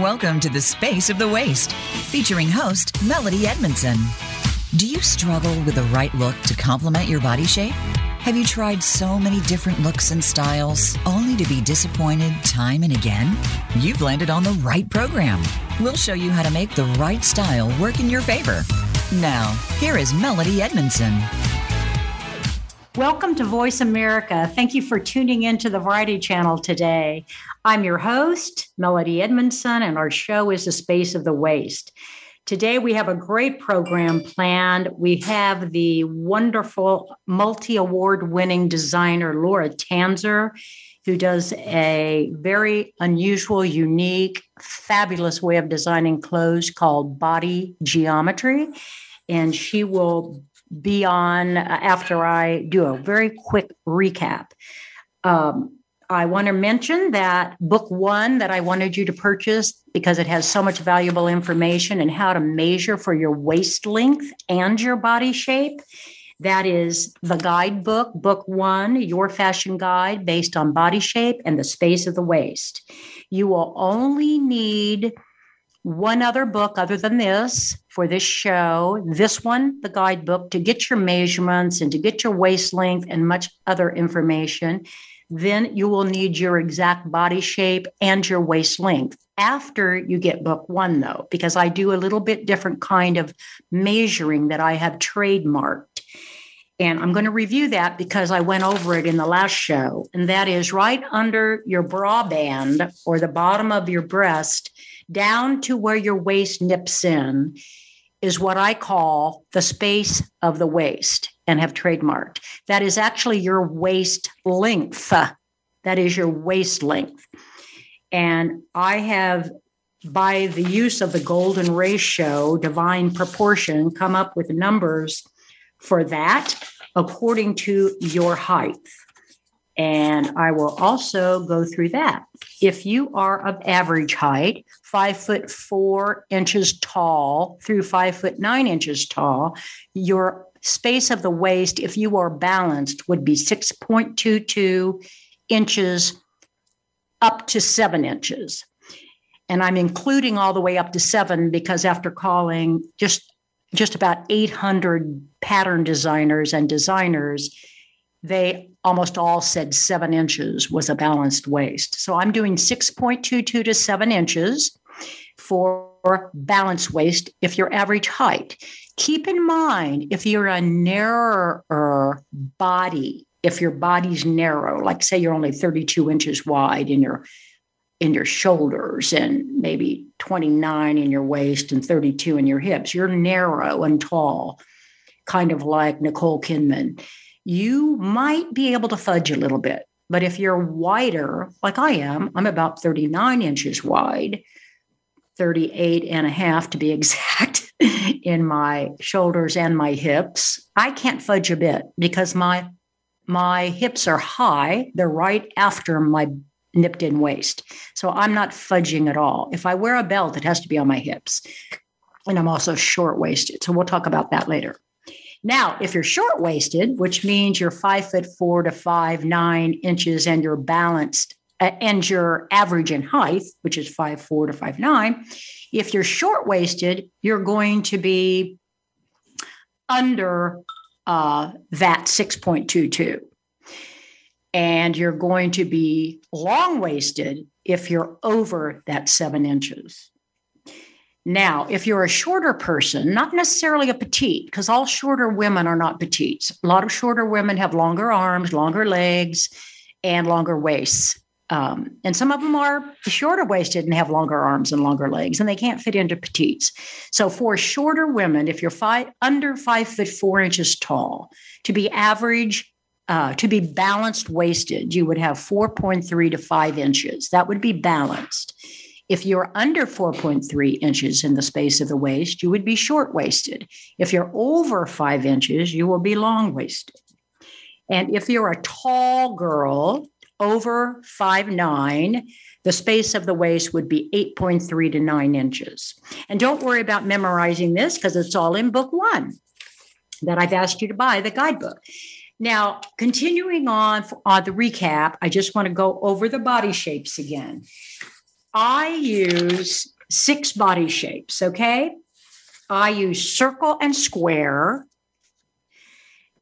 Welcome to the Space of the Waist, featuring host Melody Edmondson. Do you struggle with the right look to complement your body shape? Have you tried so many different looks and styles only to be disappointed time and again? You've landed on the right program. We'll show you how to make the right style work in your favor. Now, here is Melody Edmondson. Welcome to Voice America. Thank you for tuning into the Variety Channel today. I'm your host, Melody Edmondson, and our show is The Space of the Waist. Today, we have a great program planned. We have the wonderful multi award winning designer, Laura Tanzer, who does a very unusual, unique, fabulous way of designing clothes called body geometry. And she will be on after I do a very quick recap. Um, I want to mention that book one that I wanted you to purchase because it has so much valuable information and how to measure for your waist length and your body shape. That is the guidebook, book one, your fashion guide based on body shape and the space of the waist. You will only need one other book other than this for this show. This one, the guidebook, to get your measurements and to get your waist length and much other information. Then you will need your exact body shape and your waist length after you get book one, though, because I do a little bit different kind of measuring that I have trademarked. And I'm going to review that because I went over it in the last show. And that is right under your bra band or the bottom of your breast down to where your waist nips in is what I call the space of the waist and have trademarked. That is actually your waist length. That is your waist length. And I have, by the use of the golden ratio, divine proportion, come up with numbers for that according to your height. And I will also go through that. If you are of average height, five foot four inches tall through five foot nine inches tall, your space of the waist, if you are balanced, would be 6.22 inches up to seven inches. And I'm including all the way up to seven because after calling just just about 800 pattern designers and designers, they almost all said seven inches was a balanced waist. So I'm doing 6.22 to seven inches for balanced waist if your average height. Keep in mind if you're a narrower body, if your body's narrow, like say you're only 32 inches wide in your in your shoulders and maybe 29 in your waist and 32 in your hips, you're narrow and tall, kind of like Nicole Kidman you might be able to fudge a little bit. But if you're wider, like I am, I'm about 39 inches wide, 38 and a half to be exact, in my shoulders and my hips. I can't fudge a bit because my my hips are high. They're right after my nipped in waist. So I'm not fudging at all. If I wear a belt, it has to be on my hips. And I'm also short waisted. So we'll talk about that later. Now, if you're short waisted, which means you're five foot four to five, nine inches, and you're balanced, uh, and your average in height, which is five four to five nine, if you're short waisted, you're going to be under uh, that 6.22. And you're going to be long waisted if you're over that seven inches. Now, if you're a shorter person, not necessarily a petite, because all shorter women are not petites. A lot of shorter women have longer arms, longer legs, and longer waists. Um, and some of them are shorter waisted and have longer arms and longer legs, and they can't fit into petites. So, for shorter women, if you're five under five foot four inches tall, to be average, uh, to be balanced waisted, you would have 4.3 to five inches. That would be balanced. If you're under 4.3 inches in the space of the waist, you would be short waisted. If you're over five inches, you will be long waisted. And if you're a tall girl over five nine, the space of the waist would be 8.3 to 9 inches. And don't worry about memorizing this because it's all in book one that I've asked you to buy the guidebook. Now, continuing on on the recap, I just want to go over the body shapes again. I use six body shapes, okay? I use circle and square.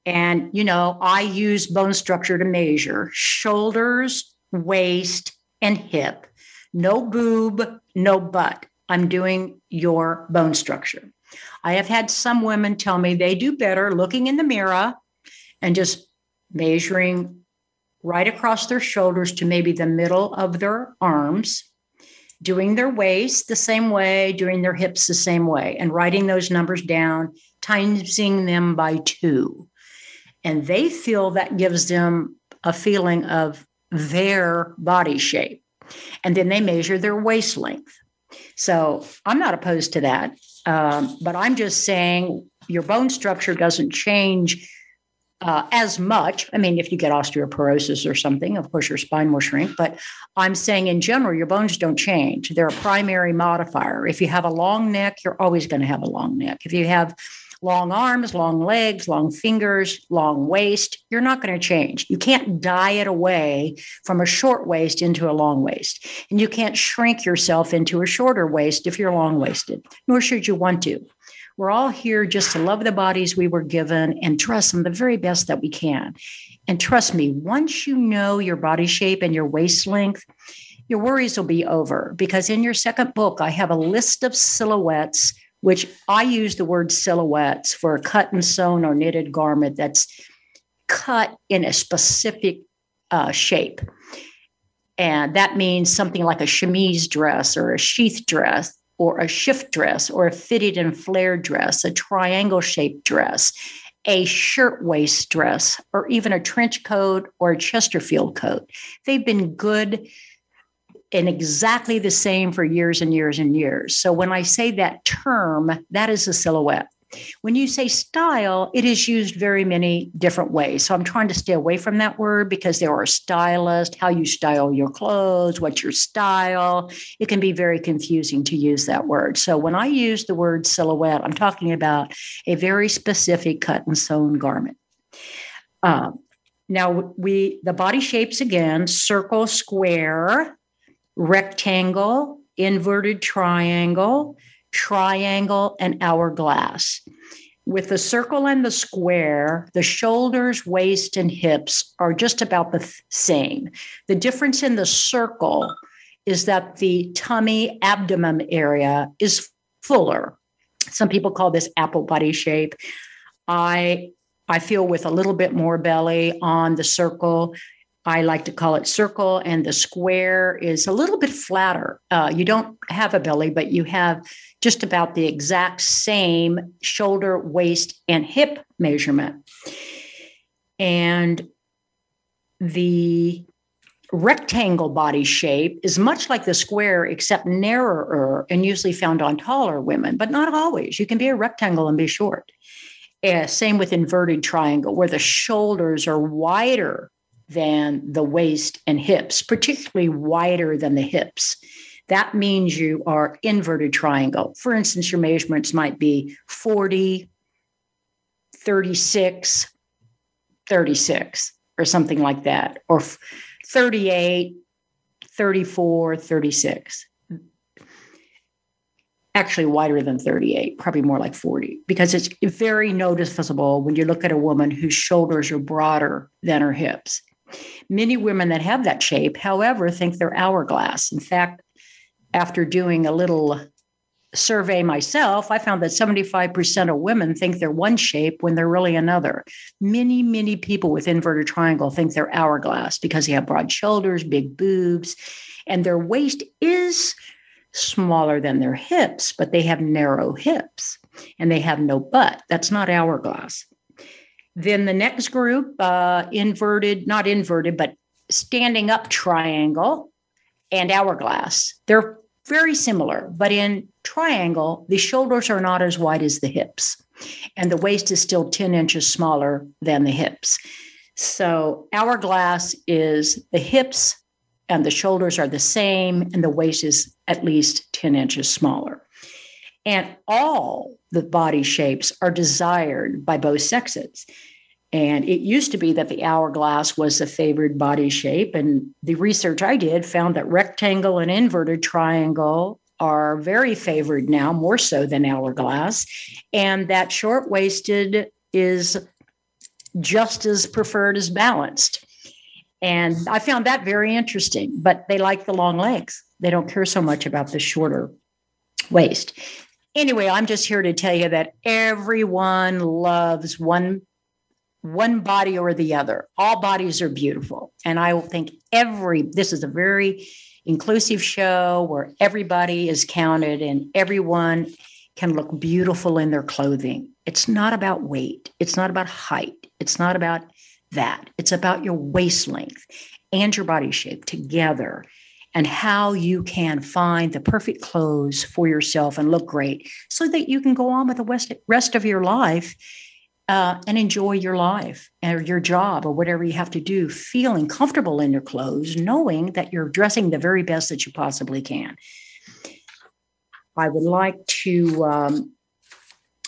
And, you know, I use bone structure to measure shoulders, waist, and hip. No boob, no butt. I'm doing your bone structure. I have had some women tell me they do better looking in the mirror and just measuring right across their shoulders to maybe the middle of their arms, doing their waist the same way, doing their hips the same way, and writing those numbers down, timesing them by two. And they feel that gives them a feeling of their body shape. And then they measure their waist length. So I'm not opposed to that. Um, but I'm just saying your bone structure doesn't change uh, as much. I mean, if you get osteoporosis or something, of course, your spine will shrink. But I'm saying in general, your bones don't change. They're a primary modifier. If you have a long neck, you're always going to have a long neck. If you have long arms, long legs, long fingers, long waist, you're not going to change. You can't diet away from a short waist into a long waist. And you can't shrink yourself into a shorter waist if you're long waisted, nor should you want to. We're all here just to love the bodies we were given and dress them the very best that we can. And trust me, once you know your body shape and your waist length, your worries will be over because in your second book, I have a list of silhouettes which I use the word silhouettes for a cut and sewn or knitted garment that's cut in a specific uh, shape. And that means something like a chemise dress or a sheath dress or a shift dress or a fitted and flared dress, a triangle shaped dress, a shirtwaist dress, or even a trench coat or a Chesterfield coat. They've been good and exactly the same for years and years and years. So when I say that term, that is a silhouette. When you say style, it is used very many different ways. So I'm trying to stay away from that word because there are stylists, how you style your clothes, what's your style. It can be very confusing to use that word. So when I use the word silhouette, I'm talking about a very specific cut and sewn garment. Um, now we the body shapes again circle, square, rectangle, inverted triangle, triangle, and hourglass. With the circle and the square, the shoulders, waist, and hips are just about the same. The difference in the circle is that the tummy abdomen area is fuller. Some people call this apple body shape. I I feel with a little bit more belly on the circle. I like to call it circle, and the square is a little bit flatter. Uh, you don't have a belly, but you have just about the exact same shoulder, waist, and hip measurement. And the rectangle body shape is much like the square, except narrower and usually found on taller women, but not always. You can be a rectangle and be short. Uh, same with inverted triangle, where the shoulders are wider than the waist and hips, particularly wider than the hips. That means you are inverted triangle. For instance, your measurements might be 40, 36, 36, or something like that, or 38, 34, 36. Actually, wider than 38, probably more like 40, because it's very noticeable when you look at a woman whose shoulders are broader than her hips. Many women that have that shape, however, think they're hourglass. In fact, after doing a little survey myself, I found that 75% of women think they're one shape when they're really another. Many, many people with inverted triangle think they're hourglass because they have broad shoulders, big boobs, and their waist is smaller than their hips, but they have narrow hips and they have no butt. That's not hourglass. Then the next group, uh, inverted, not inverted, but standing up triangle and hourglass. They're very similar, but in triangle, the shoulders are not as wide as the hips, and the waist is still 10 inches smaller than the hips. So, hourglass is the hips and the shoulders are the same, and the waist is at least 10 inches smaller. And all the body shapes are desired by both sexes. And it used to be that the hourglass was the favored body shape. And the research I did found that rectangle and inverted triangle are very favored now, more so than hourglass. And that short waisted is just as preferred as balanced. And I found that very interesting, but they like the long legs. They don't care so much about the shorter waist. Anyway, I'm just here to tell you that everyone loves one one body or the other. All bodies are beautiful. And I think every this is a very inclusive show where everybody is counted and everyone can look beautiful in their clothing. It's not about weight. It's not about height. It's not about that. It's about your waist length and your body shape together and how you can find the perfect clothes for yourself and look great so that you can go on with the rest of your life uh, and enjoy your life or your job or whatever you have to do, feeling comfortable in your clothes, knowing that you're dressing the very best that you possibly can. I would like to um,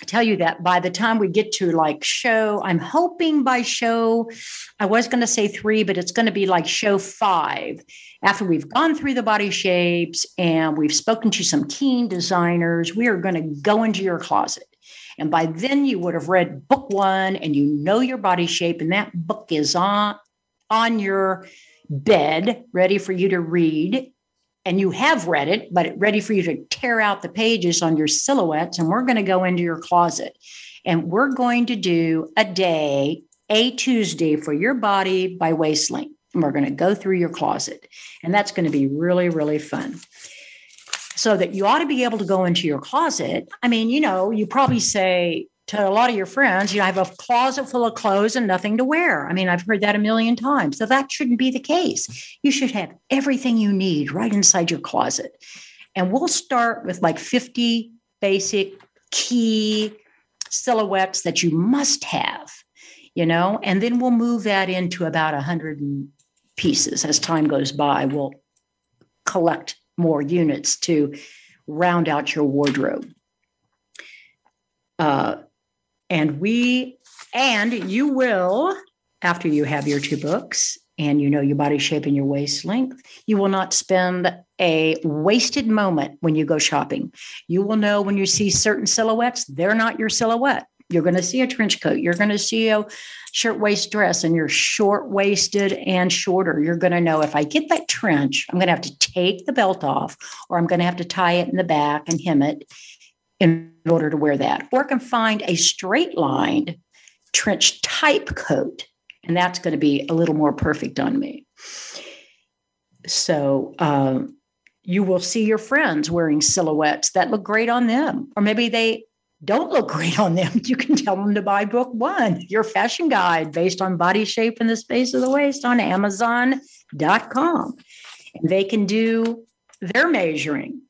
tell you that by the time we get to like show, I'm hoping by show, I was going to say three, but it's going to be like show five. After we've gone through the body shapes and we've spoken to some keen designers, we are going to go into your closet. And by then you would have read book one and you know your body shape, and that book is on on your bed, ready for you to read and you have read it, but ready for you to tear out the pages on your silhouettes. And we're going to go into your closet and we're going to do a day, a Tuesday for your body by waist length. And we're going to go through your closet. And that's going to be really, really fun. So that you ought to be able to go into your closet. I mean, you know, you probably say, to a lot of your friends, you know, I have a closet full of clothes and nothing to wear. I mean, I've heard that a million times. So that shouldn't be the case. You should have everything you need right inside your closet. And we'll start with like 50 basic key silhouettes that you must have, you know, and then we'll move that into about 100 pieces as time goes by. We'll collect more units to round out your wardrobe. Uh, and we, and you will, after you have your two books and you know your body shape and your waist length, you will not spend a wasted moment when you go shopping. You will know when you see certain silhouettes, they're not your silhouette. You're going to see a trench coat. You're going to see a shirt waist dress and you're short waisted and shorter. You're going to know if I get that trench, I'm going to have to take the belt off or I'm going to have to tie it in the back and hem it in order to wear that. Or can find a straight lined trench type coat, and that's going to be a little more perfect on me. So uh, you will see your friends wearing silhouettes that look great on them, or maybe they don't look great on them. You can tell them to buy book one, your fashion guide based on body shape and the space of the waist on Amazon.com. And they can do their measuring.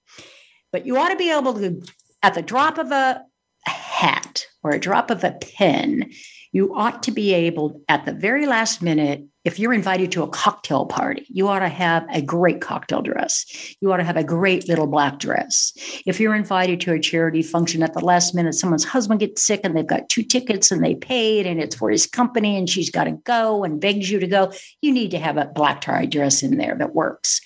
But you ought to be able to at the drop of a hat or a drop of a pen, you ought to be able, at the very last minute, if you're invited to a cocktail party, you ought to have a great cocktail dress. You ought to have a great little black dress. If you're invited to a charity function at the last minute, someone's husband gets sick and they've got two tickets and they paid and it's for his company and she's got to go and begs you to go, you need to have a black tie dress in there that works.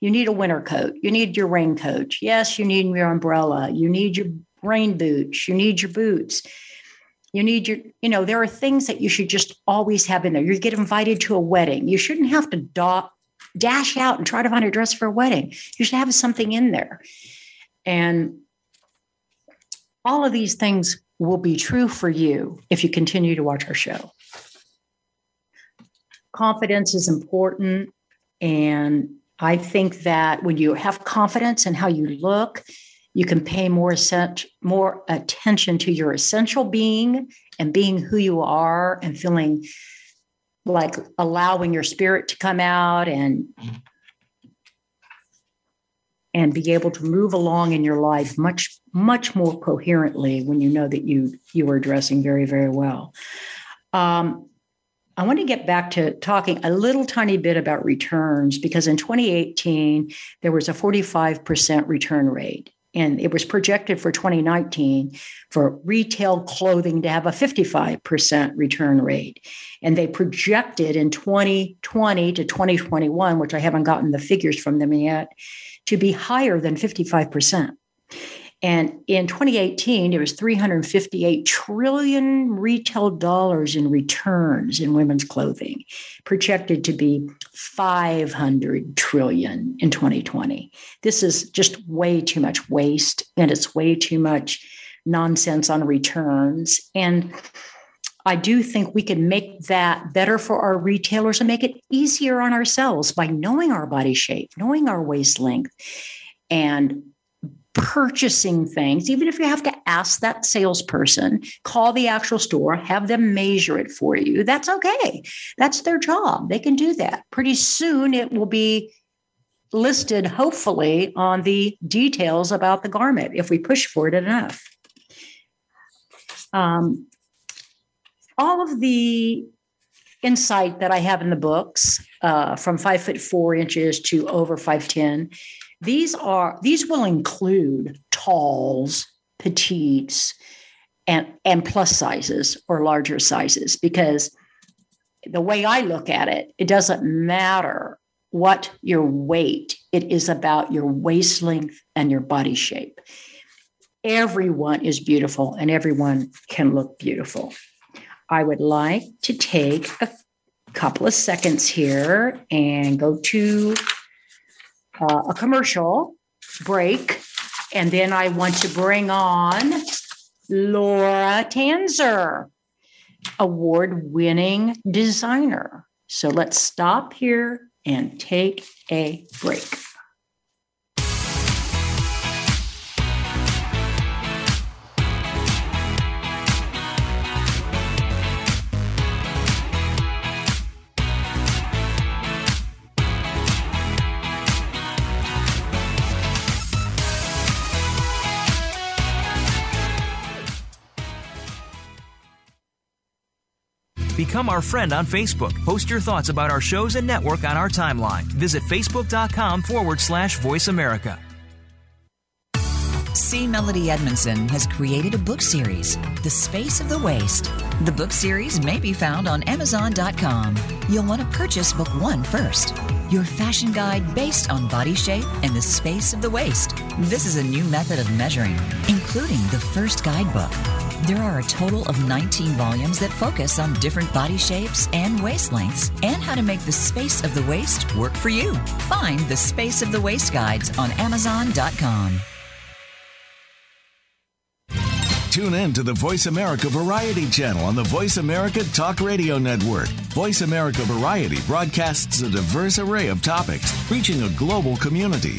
You need a winter coat. You need your raincoat. Yes, you need your umbrella. You need your rain boots. You need your boots you need your, you know, there are things that you should just always have in there. You get invited to a wedding. You shouldn't have to da- dash out and try to find a dress for a wedding. You should have something in there. And all of these things will be true for you if you continue to watch our show. Confidence is important. And I think that when you have confidence in how you look, you can pay more more attention to your essential being and being who you are and feeling like allowing your spirit to come out and and be able to move along in your life much much more coherently when you know that you you are dressing very very well. Um, I want to get back to talking a little tiny bit about returns because in 2018 there was a 45% return rate and it was projected for 2019 for retail clothing to have a 55% return rate. And they projected in 2020 to 2021, which I haven't gotten the figures from them yet, to be higher than 55%. And in 2018, there was 358 trillion retail dollars in returns in women's clothing, projected to be 500 trillion in 2020. This is just way too much waste and it's way too much nonsense on returns. And I do think we can make that better for our retailers and make it easier on ourselves by knowing our body shape, knowing our waist length, and purchasing things, even if you have to ask that salesperson, call the actual store, have them measure it for you, that's okay. That's their job. They can do that. Pretty soon it will be listed, hopefully, on the details about the garment if we push for it enough. Um, all of the insight that I have in the books, uh, from five foot four inches to over 5'10, these are these will include talls, petites, and, and plus sizes or larger sizes because the way I look at it, it doesn't matter what your weight, it is about your waist length and your body shape. Everyone is beautiful and everyone can look beautiful. I would like to take a couple of seconds here and go to uh, a commercial break. And then I want to bring on Laura Tanzer, award winning designer. So let's stop here and take a break. Become our friend on Facebook. Post your thoughts about our shows and network on our timeline. Visit facebook.com forward slash voice America. C. Melody Edmondson has created a book series, The Space of the Waist. The book series may be found on Amazon.com. You'll want to purchase book one first. Your fashion guide based on body shape and the space of the waist. This is a new method of measuring, including the first guidebook. There are a total of 19 volumes that focus on different body shapes and waist lengths and how to make the space of the waist work for you. Find the Space of the Waist guides on Amazon.com. Tune in to the Voice America Variety channel on the Voice America Talk Radio Network. Voice America Variety broadcasts a diverse array of topics, reaching a global community.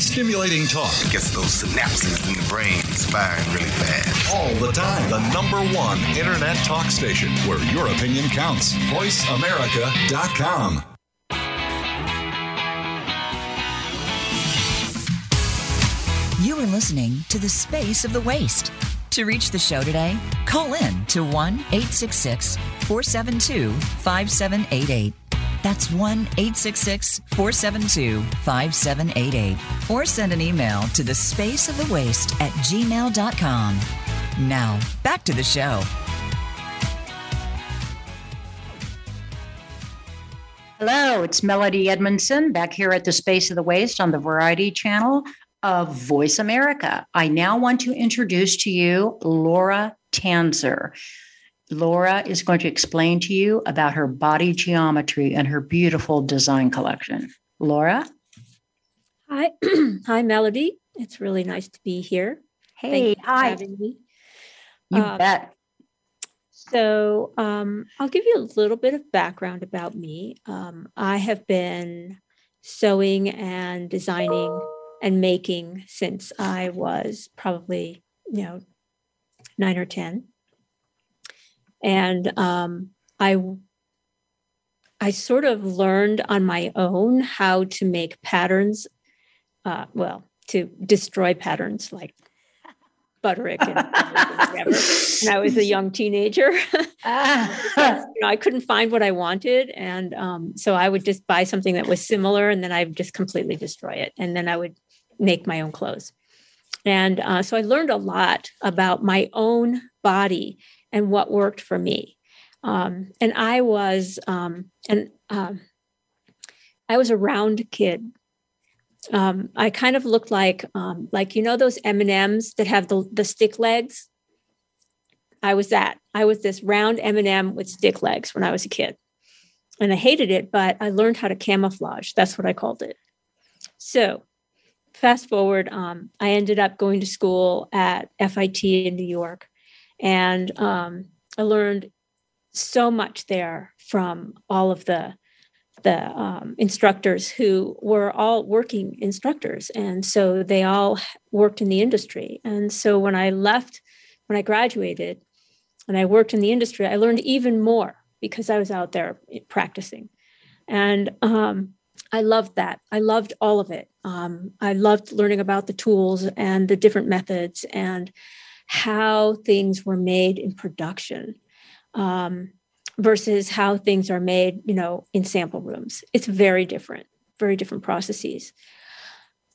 Stimulating talk gets those synapses in the brain firing really fast. all the time. The number one internet talk station where your opinion counts. VoiceAmerica.com. You are listening to The Space of the Waist. To reach the show today, call in to 1 866 472 5788. That's 1 866 472 5788. Or send an email to the space of the waist at gmail.com. Now, back to the show. Hello, it's Melody Edmondson back here at the Space of the Waist on the Variety Channel of Voice America. I now want to introduce to you Laura Tanzer. Laura is going to explain to you about her body geometry and her beautiful design collection. Laura? Hi, hi, Melody. It's really nice to be here. Hey, hi. me. You um, bet. So, um, I'll give you a little bit of background about me. Um, I have been sewing and designing and making since I was probably, you know, nine or 10. And um, I I sort of learned on my own how to make patterns, uh, well, to destroy patterns like Butterick and, and I was a young teenager. ah. you know, I couldn't find what I wanted, and um, so I would just buy something that was similar, and then I would just completely destroy it, and then I would make my own clothes. And uh, so I learned a lot about my own body and what worked for me. Um, and I was um, and um, I was a round kid. Um, I kind of looked like um, like you know those M and M's that have the the stick legs. I was that. I was this round M and m with stick legs when I was a kid, and I hated it. But I learned how to camouflage. That's what I called it. So, fast forward, I ended up going to school at FIT in New York, and um, I learned so much there from all of the the um, instructors who were all working instructors. And so they all worked in the industry. And so when i left when i graduated and i worked in the industry i learned even more because i was out there practicing. And um, i loved that. I loved all of it. Um, i loved learning about the tools and the different methods and how things were made in production um, versus how things are made, you know, in sample rooms. It's very different, very different processes.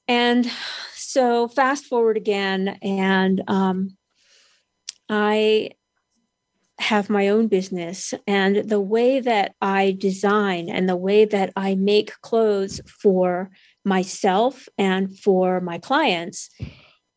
And so, fast forward again, and um, I have my own business and the way that I design and the way that I make clothes for myself and for my clients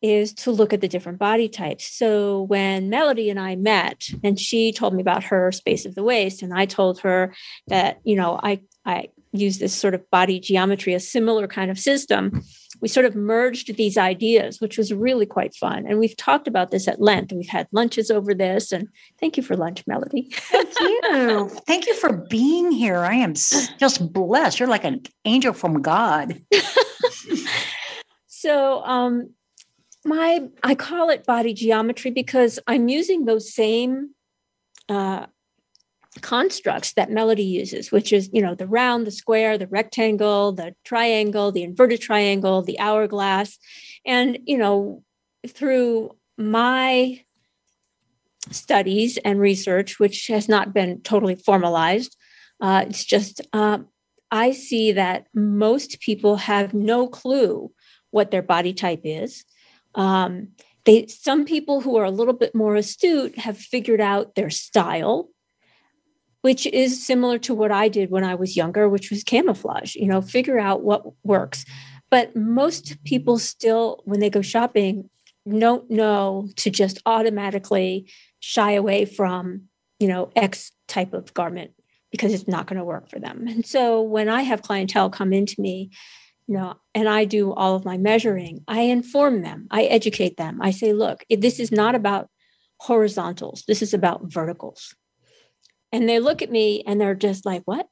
is to look at the different body types. So when Melody and I met and she told me about her space of the waist and I told her that, you know, I I use this sort of body geometry, a similar kind of system, we sort of merged these ideas, which was really quite fun. And we've talked about this at length. We've had lunches over this. And thank you for lunch, Melody. Thank you. thank you for being here. I am just blessed. You're like an angel from God. so um, my i call it body geometry because i'm using those same uh, constructs that melody uses which is you know the round the square the rectangle the triangle the inverted triangle the hourglass. And you know through my studies and research which has not been totally formalized uh, it's just uh, i see that most people have no clue what their body type is um, they some people who are a little bit more astute have figured out their style which is similar to what I did when I was younger, which was camouflage, you know, figure out what works. But most people still, when they go shopping, don't know to just automatically shy away from, you know, X type of garment because it's not going to work for them. And so when I have clientele come into me you know and i do all of my measuring. I inform them. I educate them. I say look this is not about horizontals. This is about verticals. And they look at me and they're just like what?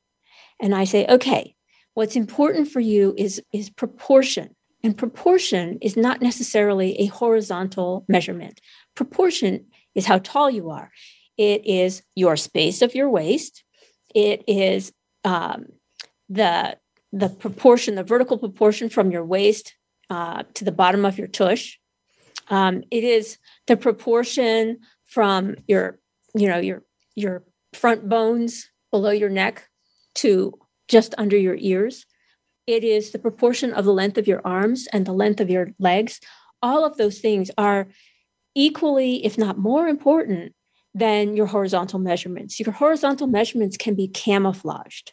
And i say okay what's important for you is is proportion. And proportion is not necessarily a horizontal measurement. Proportion is how tall you are. It is your space of your waist. It is um, the the proportion, the vertical proportion from your waist uh, to the bottom of your tush. Um, it is the proportion from your, you know, your your front bones below your neck to just under your ears. It is the proportion of the length of your arms and the length of your legs. All of those things are equally, if not more important, than your horizontal measurements. Your horizontal measurements can be camouflaged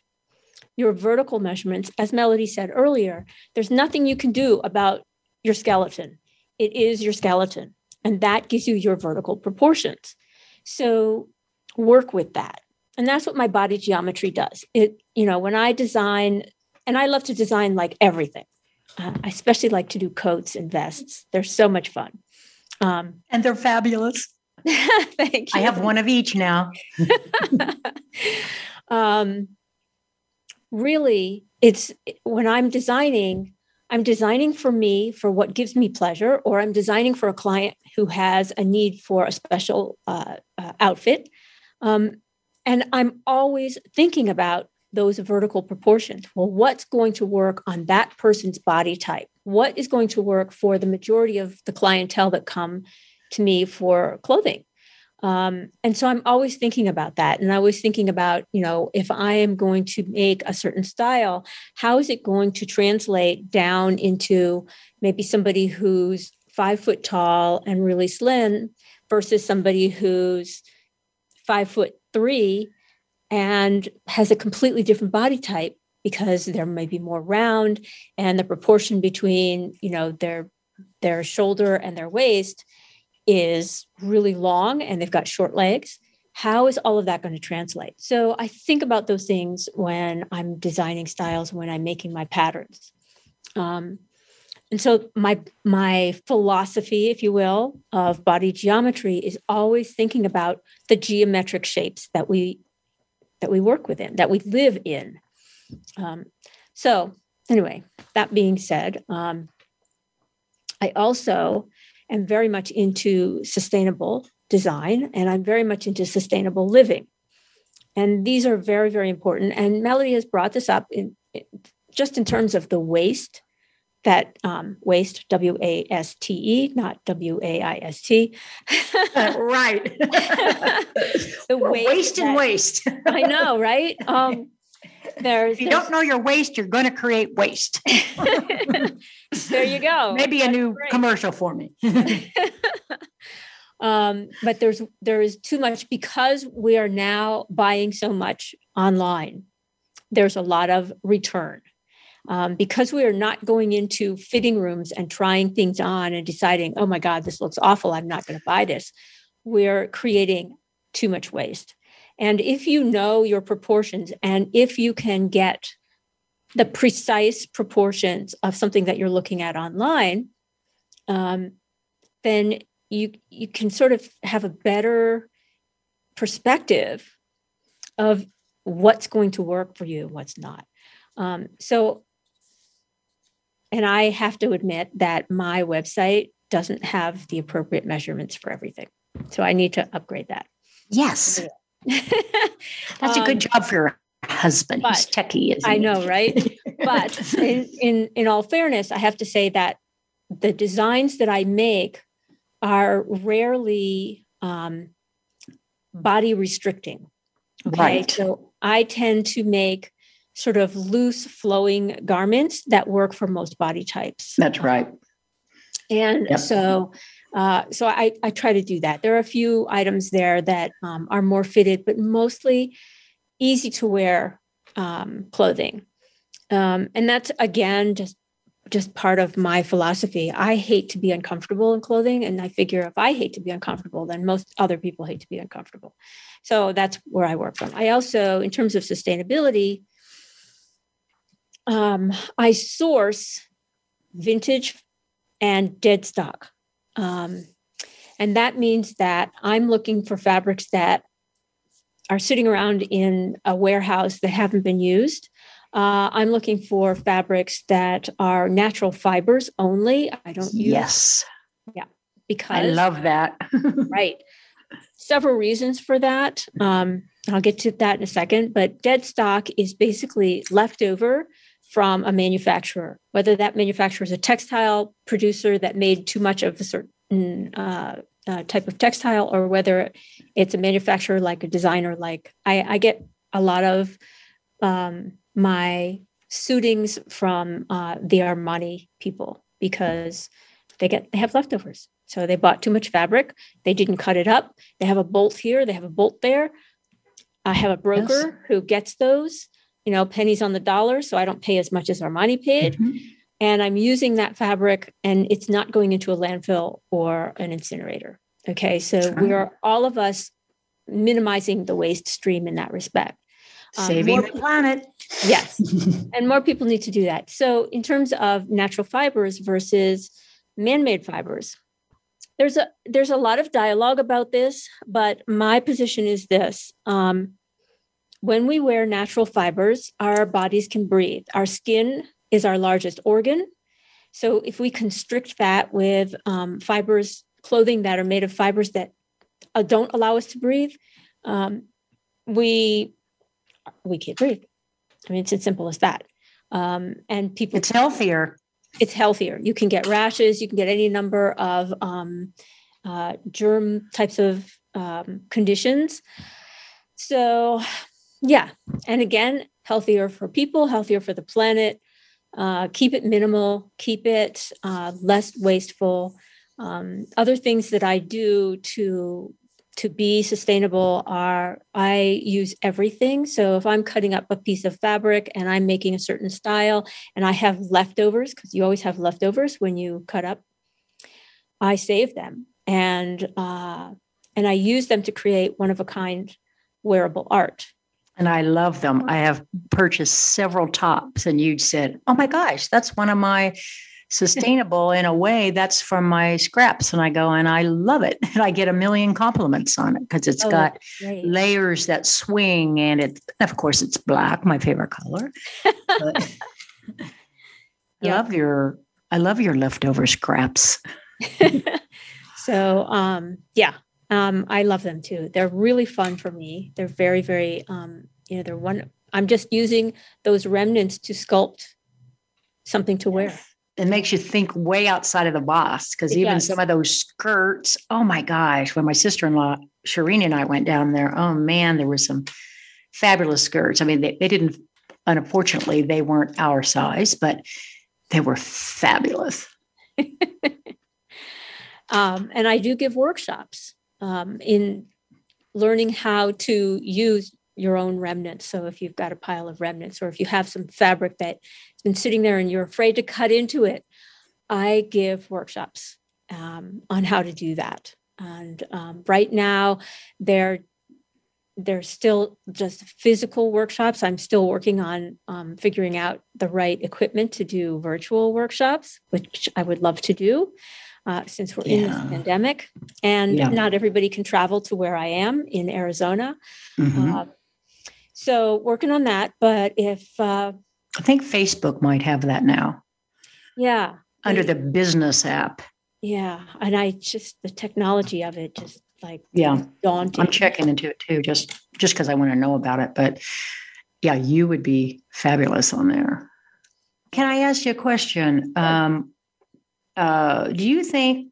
your vertical measurements, as Melody said earlier, there's nothing you can do about your skeleton. It is your skeleton, and that gives you your vertical proportions. So work with that. And that's what my body geometry does. It, you know, when I design, and I love to design like everything. Uh, I especially like to do coats and vests. They're so much fun. Um, and they're fabulous. thank you. I have one of each now. um, really, it's when I'm designing, I'm designing for me for what gives me pleasure, or I'm designing for a client who has a need for a special uh, uh, outfit. Um, and I'm always thinking about those vertical proportions. Well, what's going to work on that person's body type? What is going to work for the majority of the clientele that come to me for clothing? Um, and so I'm always thinking about that. And I was thinking about, you know, if I am going to make a certain style, how is it going to translate down into maybe somebody who's five foot tall and really slim versus somebody who's five foot three and has a completely different body type because they're maybe more round and the proportion between, you know, their their shoulder and their waist is really long and they've got short legs how is all of that going to translate? So i think about those things when i'm designing styles when i'm making my patterns. Um, and so my my philosophy if you will of body geometry is always thinking about the geometric shapes that we that we work within that we live in. Um, so anyway that being said um, i also am very much into sustainable design and I'm very much into sustainable living. And these are very, very important. And Melody has brought this up in, just in terms of the waste that um, waste W A S T E, not W A I S T. Uh, right. the waste, waste and waste. I know, right? Um, there's, if you don't know your waste, you're going to create waste. there you go. Maybe That's a new great. commercial for me. um, but there's there is too much because we are now buying so much online. There's a lot of return. Um, because we are not going into fitting rooms and trying things on and deciding, oh my God, this looks awful. I'm not going to buy this. We're creating too much waste. And if you know your proportions and if you can get the precise proportions of something that you're looking at online, um, then you you can sort of have a better perspective of what's going to work for you, what's not. Um, so, and I have to admit that my website doesn't have the appropriate measurements for everything. So I need to upgrade that. Yes. That's um, a good um, job for your husband. He's techie, I know, right? but in, in in all fairness, I have to say that the designs that I make are rarely um, body restricting. Okay? Right. So I tend to make sort of loose flowing garments that work for most body types. That's right. And yep. so uh, so I, I try to do that. There are a few items there that um, are more fitted, but mostly easy to wear um, clothing. Um, and that's again just just part of my philosophy. I hate to be uncomfortable in clothing, and I figure if I hate to be uncomfortable, then most other people hate to be uncomfortable. So that's where I work from. I also, in terms of sustainability, um, I source vintage and dead stock um, and that means that I'm looking for fabrics that are sitting around in a warehouse that haven't been used. Uh, I'm looking for fabrics that are natural fibers only. I don't use. Yes. Yeah. Because I love that. right. Several reasons for that. Um, I'll get to that in a second. But dead stock is basically leftover from a manufacturer, whether that manufacturer is a textile producer that made too much of a certain uh, uh, type of textile, or whether it's a manufacturer like a designer. Like I, I get a lot of um, my suitings from uh, the Armani people because they get they have leftovers. So they bought too much fabric. They didn't cut it up. They have a bolt here. They have a bolt there. I have a broker yes. who gets those you know, pennies on the dollar. So I don't pay as much as Armani paid. Mm-hmm. And I'm using that fabric and it's not going into a landfill or an incinerator. Okay. So we're all of us minimizing the waste stream in that respect. Um, Saving more, the planet. Yes. and more people need to do that. So, in terms of natural fibers versus man made fibers, there's a there's a lot of dialogue about this but my position is this um, when we wear natural fibers our bodies can breathe our skin is our largest organ so if we constrict that with um, fibers clothing that are made of fibers that uh, don't allow us to breathe um, we we can't breathe i mean it's as simple as that um, and people it's healthier it's healthier. You can get rashes. You can get any number of um, uh, germ types of um, conditions. So, yeah. And again, healthier for people, healthier for the planet. Uh, keep it minimal, keep it uh, less wasteful. Um, other things that I do to to be sustainable are I use everything. So if I'm cutting up a piece of fabric and I'm making a certain style and I have leftovers, because you always have leftovers when you cut up, I save them and uh, and I use them to create one of a kind wearable art. And I love them. I have purchased several tops, and you said, "Oh my gosh, that's one of my sustainable in a way that's from my scraps. And i go and i love it. And i get a million compliments on it because it's oh, got layers that swing and it of course it's black my favorite color. But i love your i love your leftover scraps. So um yeah um i love them too they're really fun for me they're very very um you know they're one i'm just using those remnants to sculpt something to wear it makes you think way outside of the box because even does. some of those skirts, oh my gosh, when my sister in law, Shireen, and I went down there, oh man, there were some fabulous skirts. I mean, they, they didn't, unfortunately, they weren't our size, but they were fabulous. um, and I do give workshops um, in learning how to use your own remnants. So if you've got a pile of remnants, or if you have some fabric that's been sitting there and you're afraid to cut into it, I give workshops um, on how to do that. And um, right now, they're they're still just physical workshops. I'm still working on um, figuring out the right equipment to do virtual workshops, which I would love to do. Uh, since we're yeah. in this pandemic and yeah. not everybody can travel to where I am in Arizona. Mm-hmm. Uh, so working on that. But if uh, I think Facebook might have that now. Yeah. Under the business app. Yeah. And I just the technology of it just like yeah daunting. I'm checking into it too, just just because I want to know about it. But yeah, you would be fabulous on there. Can I ask you a question? Um, uh, do you think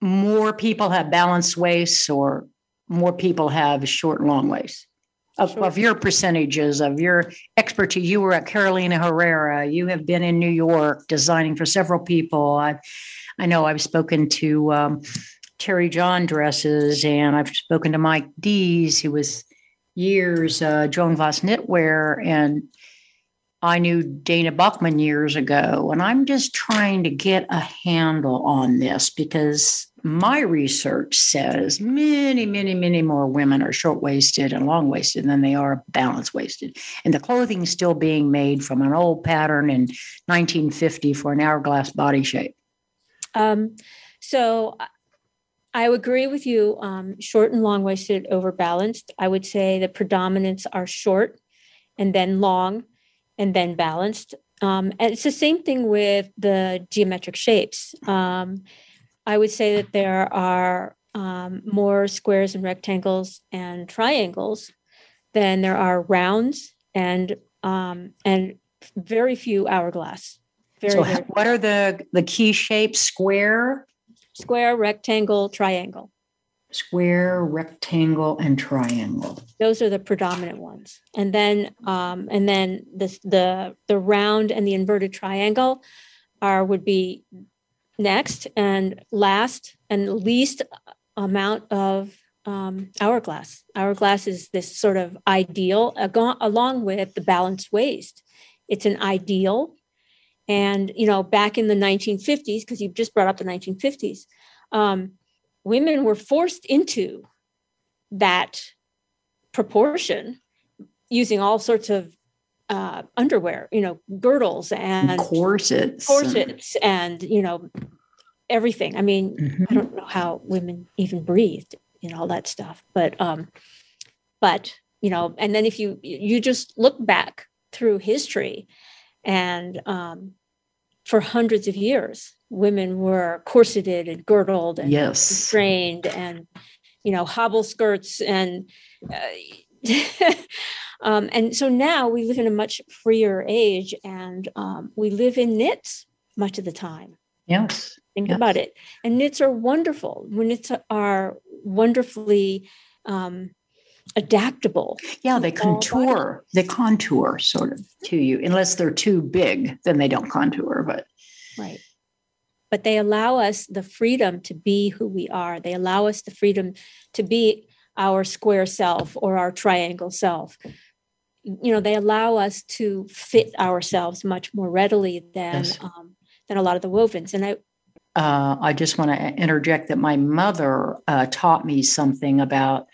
more people have balanced waists or more people have short and long waists? of, sure. of your percentages of your expertise. You were at Carolina Herrera. You have been in New York designing for several people. I, I know I've spoken to um, Teri Jon dresses, and I've spoken to Mike Dees, who was years uh, Joan Vass knitwear, and I knew Dana Buchman years ago. And I'm just trying to get a handle on this because my research says many, many, many more women are short waisted and long waisted than they are balance waisted. And the clothing is still being made from an old pattern in 1950 for an hourglass body shape. Um, so I agree with you. Um, short and long waisted over balanced. I would say the predominance are short and then long and then balanced. Um, and it's the same thing with the geometric shapes. Um, I would say that there are um, more squares and rectangles and triangles than there are rounds and um, and very few hourglass. Very, so, very what are the the key shapes? Square, square, rectangle, triangle. Square, rectangle, and triangle. Those are the predominant ones, and then um, and then the the the round and the inverted triangle are would be next and last and least amount of um, hourglass. Hourglass is this sort of ideal, along with the balanced waist. It's an ideal. And, you know, back in the 1950s, because you just brought up the 1950s, um, women were forced into that proportion using all sorts of uh, underwear, you know, girdles and corsets, corsets, and you know, everything. I mean, mm-hmm. I don't know how women even breathed and all that stuff, but um, but you know, and then if you you just look back through history, and um, for hundreds of years, women were corseted and girdled and yes. restrained and you know hobble skirts and uh, um, and so now we live in a much freer age and um, we live in knits much of the time yes think yes. about it and knits are wonderful knits are wonderfully um, adaptable yeah they contour they contour sort of to you unless they're too big then they don't contour but right but they allow us the freedom to be who we are. They allow us the freedom to be our square self or our triangle self. You know, they allow us to fit ourselves much more readily than yes. um, than a lot of the wovens. And I, uh, I just want to interject that my mother uh, taught me something about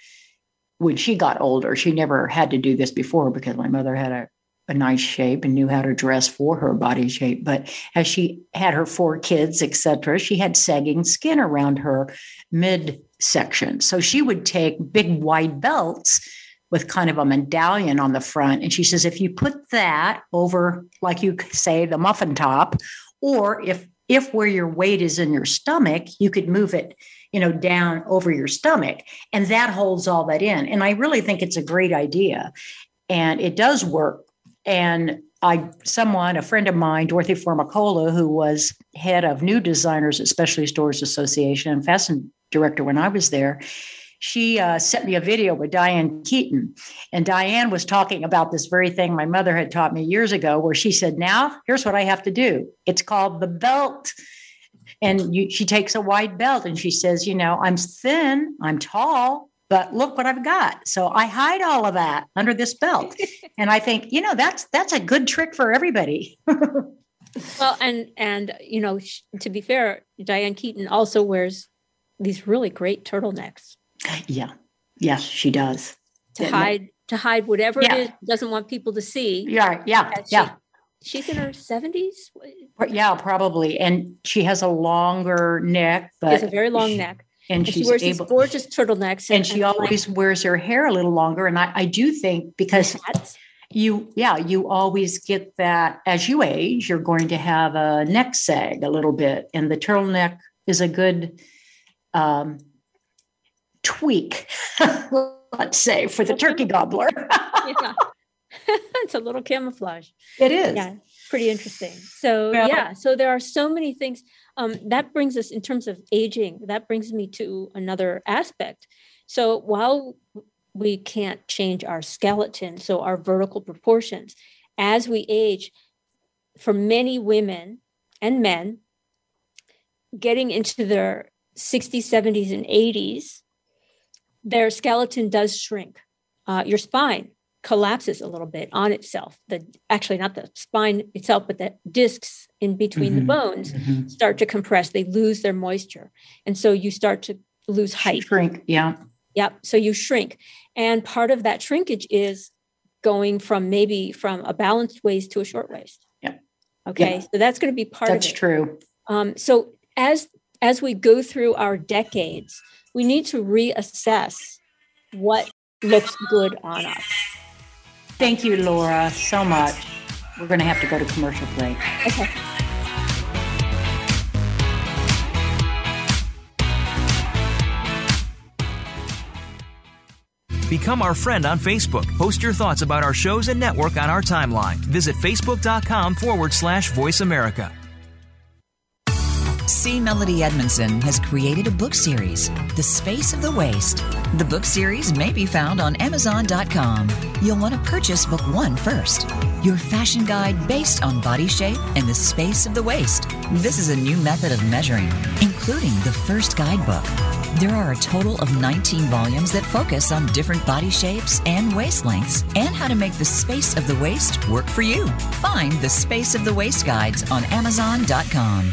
when she got older. She never had to do this before because my mother had a a nice shape and knew how to dress for her body shape. But as she had her four kids, etc., she had sagging skin around her midsection. So she would take big wide belts with kind of a medallion on the front. And she says, if you put that over, like you say, the muffin top, or if if where your weight is in your stomach, you could move it, you know, down over your stomach, and that holds all that in. And I really think it's a great idea, and it does work and I, someone, a friend of mine, Dorothy Formicola, who was head of new designers at Specialty Stores Association and fashion director when I was there, she uh, sent me a video with Diane Keaton. And Diane was talking about this very thing my mother had taught me years ago, where she said, Now, here's what I have to do. It's called the belt. And you, she takes a wide belt and she says, You know, I'm thin, I'm tall, but look what I've got. So I hide all of that under this belt. and I think, you know, that's that's a good trick for everybody. well, and and you know, to be fair, Diane Keaton also wears these really great turtlenecks. Yeah. Yes, she does. To hide to hide whatever yeah. it is doesn't want people to see. Yeah, yeah, yeah. She's in her 70s? Yeah, probably. And she has a longer neck, but it's a very long neck and, and she wears able, these gorgeous turtlenecks, and, and she and always like, wears her hair a little longer. And I, I do think because hats. you, yeah, you always get that as you age, you're going to have a neck sag a little bit, and the turtleneck is a good um, tweak, let's say, for the turkey gobbler. yeah. it's a little camouflage. It is. Yeah, pretty interesting. So yeah, yeah so there are so many things um, that brings us in terms of aging that brings me to another aspect so while we can't change our skeleton so our vertical proportions as we age for many women and men getting into their 60s 70s and 80s their skeleton does shrink uh, your spine collapses a little bit on itself. The actually not the spine itself, but the discs in between mm-hmm. the bones mm-hmm. start to compress. They lose their moisture, and so you start to lose height. Shrink. Yeah. Yep. So you shrink, and part of that shrinkage is going from maybe from a balanced waist to a short waist. Yeah. Okay. Yeah. So that's going to be part that's of. That's true. Um, so as as we go through our decades, we need to reassess what looks good on us. Thank you, Laura, so much. We're going to have to go to commercial break. Okay. Become our friend on Facebook. Post your thoughts about our shows and network on our timeline. Visit facebook.com forward slash voice America. C. Melody Edmondson has created a book series, The Space of the Waist. The book series may be found on Amazon.com. You'll want to purchase book one first. Your fashion guide based on body shape and the space of the waist. This is a new method of measuring, including the first guidebook. There are a total of 19 volumes that focus on different body shapes and waist lengths and how to make the space of the waist work for you. Find the Space of the Waist guides on Amazon.com.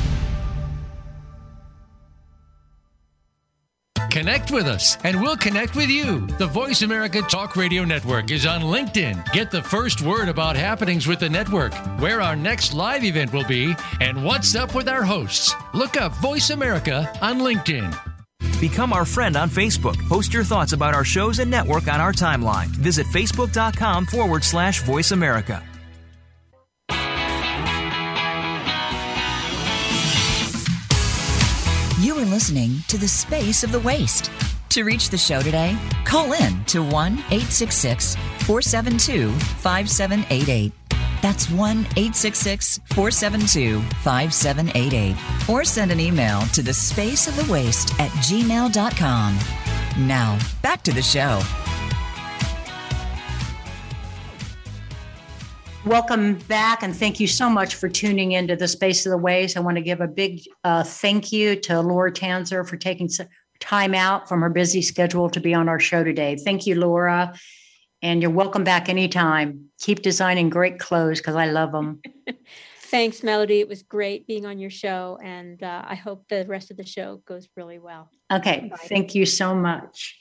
Connect with us, and we'll connect with you. The Voice America Talk Radio Network is on LinkedIn. Get the first word about happenings with the network, where our next live event will be, and what's up with our hosts. Look up Voice America on LinkedIn. Become our friend on Facebook. Post your thoughts about our shows and network on our timeline. Visit facebook.com forward slash voice America. Listening to The Space of the Waist. To reach the show today, call in to 1 866 472 5788. That's 1 866 472 5788. Or send an email to the space of the waist at gmail.com. Now, back to the show. Welcome back, and thank you so much for tuning into the Space of the Waist. I want to give a big uh, thank you to Laura Tanzer for taking some time out from her busy schedule to be on our show today. Thank you, Laura, and you're welcome back anytime. Keep designing great clothes because I love them. Thanks, Melody. It was great being on your show, and uh, I hope the rest of the show goes really well. Okay, Bye. thank you so much.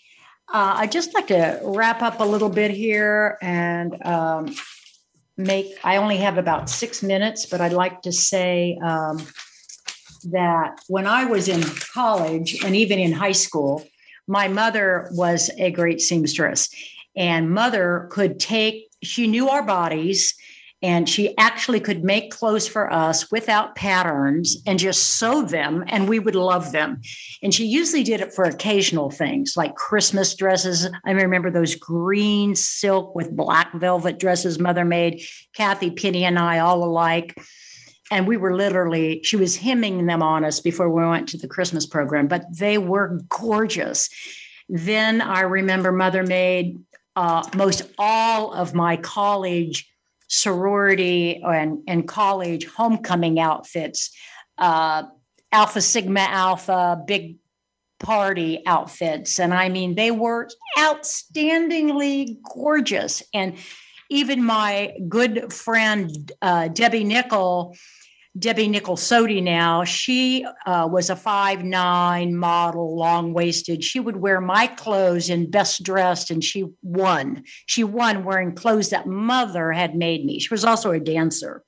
Uh, I'd just like to wrap up a little bit here and. Um, make, I only have about six minutes, but I'd like to say um, that when I was in college and even in high school, my mother was a great seamstress. And mother could take, she knew our bodies and she actually could make clothes for us without patterns and just sew them and we would love them. And she usually did it for occasional things like christmas dresses. I remember those green silk with black velvet dresses mother made kathy penny and i all alike. And we were literally she was hemming them on us before we went to the christmas program but they were gorgeous. Then i remember mother made uh, most all of my college sorority and, and college homecoming outfits, uh, Alpha Sigma Alpha, big party outfits. And I mean, they were outstandingly gorgeous. And even my good friend, uh, Debbie Nickel, Debbie Nickel Sodi now, she uh, was a five nine model, long waisted. She would wear my clothes in best dressed, and she won. She won wearing clothes that mother had made me. She was also a dancer.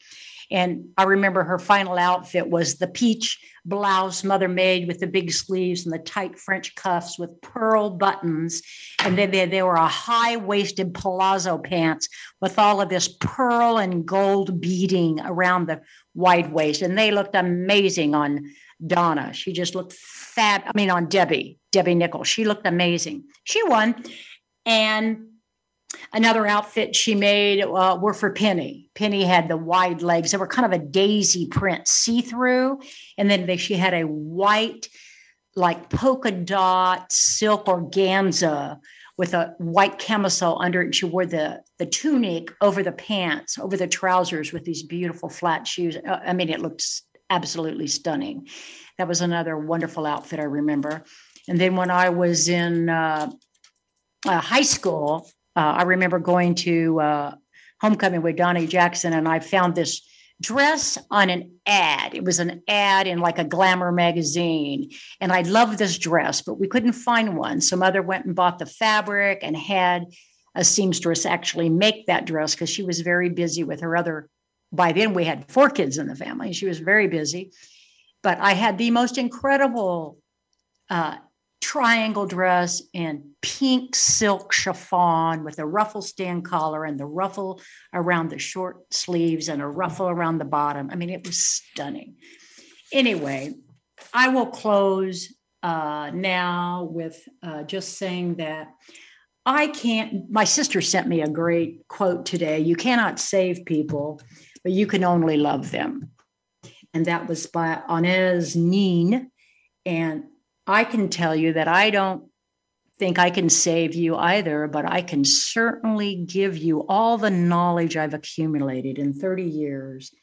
And I remember her final outfit was the peach blouse mother made with the big sleeves and the tight French cuffs with pearl buttons. And then they, they were a high waisted palazzo pants with all of this pearl and gold beading around the wide waist. And they looked amazing on Donna. She just looked fat. I mean, on Debbie, Debbie Nichols. She looked amazing. She won. And another outfit she made uh, were for Penny. Penny had the wide legs. They were kind of a daisy print, see through. And then they, she had a white, like polka dot silk organza with a white camisole under it. And she wore the, the tunic over the pants, over the trousers with these beautiful flat shoes. Uh, I mean, it looked absolutely stunning. That was another wonderful outfit I remember. And then when I was in uh, uh, high school, uh, I remember going to uh, homecoming with Donnie Jackson, and I found this dress on an ad. It was an ad in like a glamour magazine. And I loved this dress, but we couldn't find one. So mother went and bought the fabric and had a seamstress actually make that dress because she was very busy with her other. By then, we had four kids in the family. She was very busy. But I had the most incredible uh, triangle dress and pink silk chiffon with a ruffle stand collar and the ruffle around the short sleeves and a ruffle around the bottom. I mean, it was stunning. Anyway, I will close uh, now with uh, just saying that I can't. My sister sent me a great quote today You cannot save people, but you can only love them. And that was by Anaïs Nin And I can tell you that I don't think I can save you either, but I can certainly give you all the knowledge I've accumulated in 30 years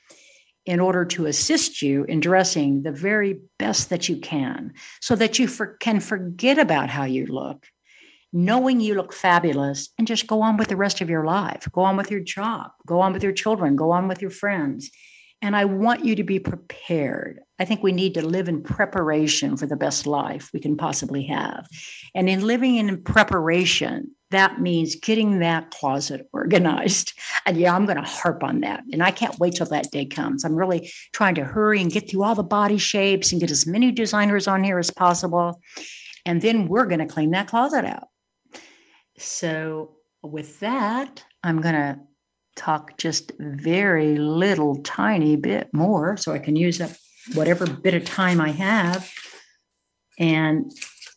in order to assist you in dressing the very best that you can so that you for, can forget about how you look, knowing you look fabulous, and just go on with the rest of your life. Go on with your job, go on with your children, go on with your friends. And I want you to be prepared. I think we need to live in preparation for the best life we can possibly have. And in living in preparation, that means getting that closet organized. And yeah, I'm going to harp on that. And I can't wait till that day comes. I'm really trying to hurry and get through all the body shapes and get as many designers on here as possible. And then we're going to clean that closet out. So, with that, I'm going to talk just very little tiny bit more so I can use up whatever bit of time I have. And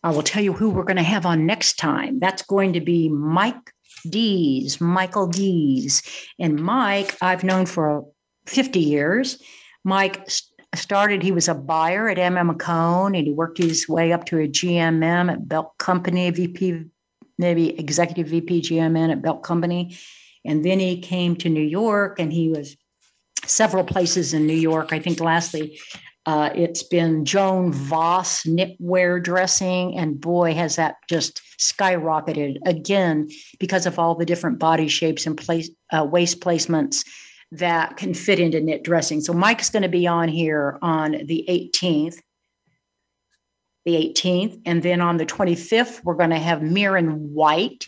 I will tell you who we're going to have on next time. That's going to be Mike Dees, Michael Dees. And Mike, I've known for 50 years. Mike started, he was a buyer at MM Cohn and he worked his way up to a GMM at Belk Company, VP, maybe executive VP GMM at Belk Company. And then he came to New York and he was several places in New York. I think lastly, uh, it's been Joan Vass knitwear dressing, and boy, has that just skyrocketed again because of all the different body shapes and place uh, waist placements that can fit into knit dressing. So Mike's going to be on here on the 18th. The 18th. And then on the 25th, we're going to have Mirren White,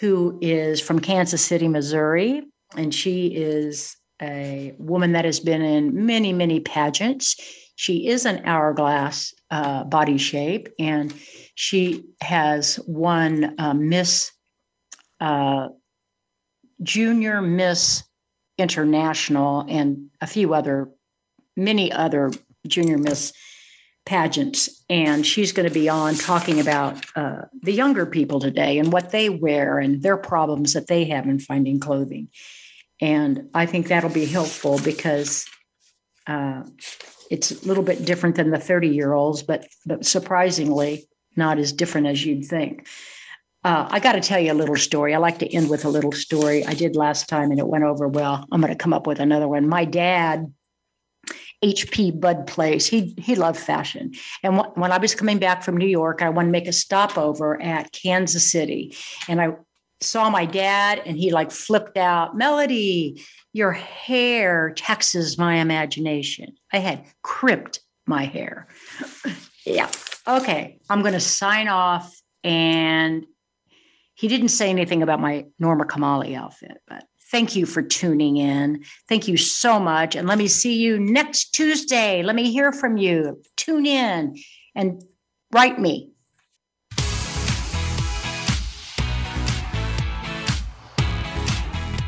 who is from Kansas City, Missouri. And she is a woman that has been in many, many pageants. She is an hourglass uh, body shape, and she has won uh, Miss uh, Junior Miss International and a few other, many other Junior Miss pageants. And she's going to be on talking about uh, the younger people today and what they wear and their problems that they have in finding clothing. And I think that'll be helpful because uh, it's a little bit different than the 30 year olds, but but surprisingly not as different as you'd think. Uh, I got to tell you a little story. I like to end with a little story. I did last time and it went over well. I'm going to come up with another one. My dad, H.P. Bud Place, he he loved fashion. And wh- when I was coming back from New York, I wanted to make a stopover at Kansas City, and I saw my dad, and he like flipped out, Melody, your hair taxes my imagination. I had crimped my hair. yeah. Okay. I'm going to sign off. And he didn't say anything about my Norma Kamali outfit, but thank you for tuning in. Thank you so much. And let me see you next Tuesday. Let me hear from you. Tune in and write me.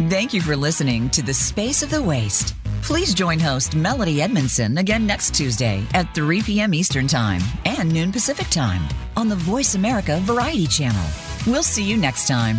Thank you for listening to The Space of the Waist. Please join host Melody Edmondson again next Tuesday at 3 p.m. Eastern Time and noon Pacific Time on the Voice America Variety Channel. We'll see you next time.